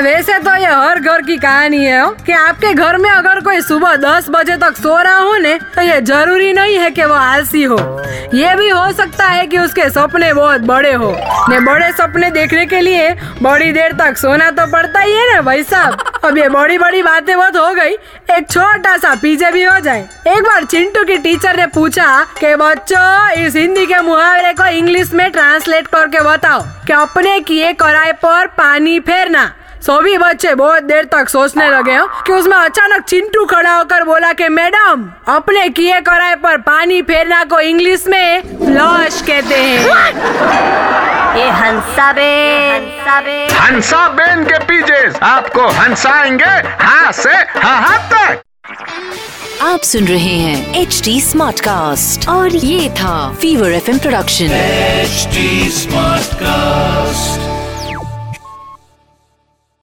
वैसे तो ये हर घर की कहानी है कि आपके घर में अगर कोई सुबह दस बजे तक सो रहा हो ने तो ये ज़रूरी नहीं है कि वो आलसी हो। ये भी हो सकता है कि उसके सपने बहुत बड़े हो। ने बड़े सपने देखने के लिए बड़ी देर तक सोना तो पड़ता ही है ना भाई साहब। अब ये बड़ी बड़ी बातें बहुत हो गई, एक छोटा सा पीछे भी हो जाए। एक बार चिंटू की टीचर ने पूछा कि, बच्चों, इस हिंदी के मुहावरे को इंग्लिश में ट्रांसलेट करके बताओ, कि अपने किए कराए पर पानी फेरना। सभी बच्चे बहुत देर तक सोचने लगे हो? कि उसमें अचानक चिंटू खड़ा होकर बोला कि मैडम अपने किए कराए पर पानी फेरना को इंग्लिश में फ्लश कहते हैं। ये हंसा बे हंसा बे हंसा बेन के पीजे आपको हंसाएँगे हाँ से हाँ तक। आप सुन रहे हैं एच डी स्मार्ट कास्ट और ये था Fever FM production H smart Smartcast.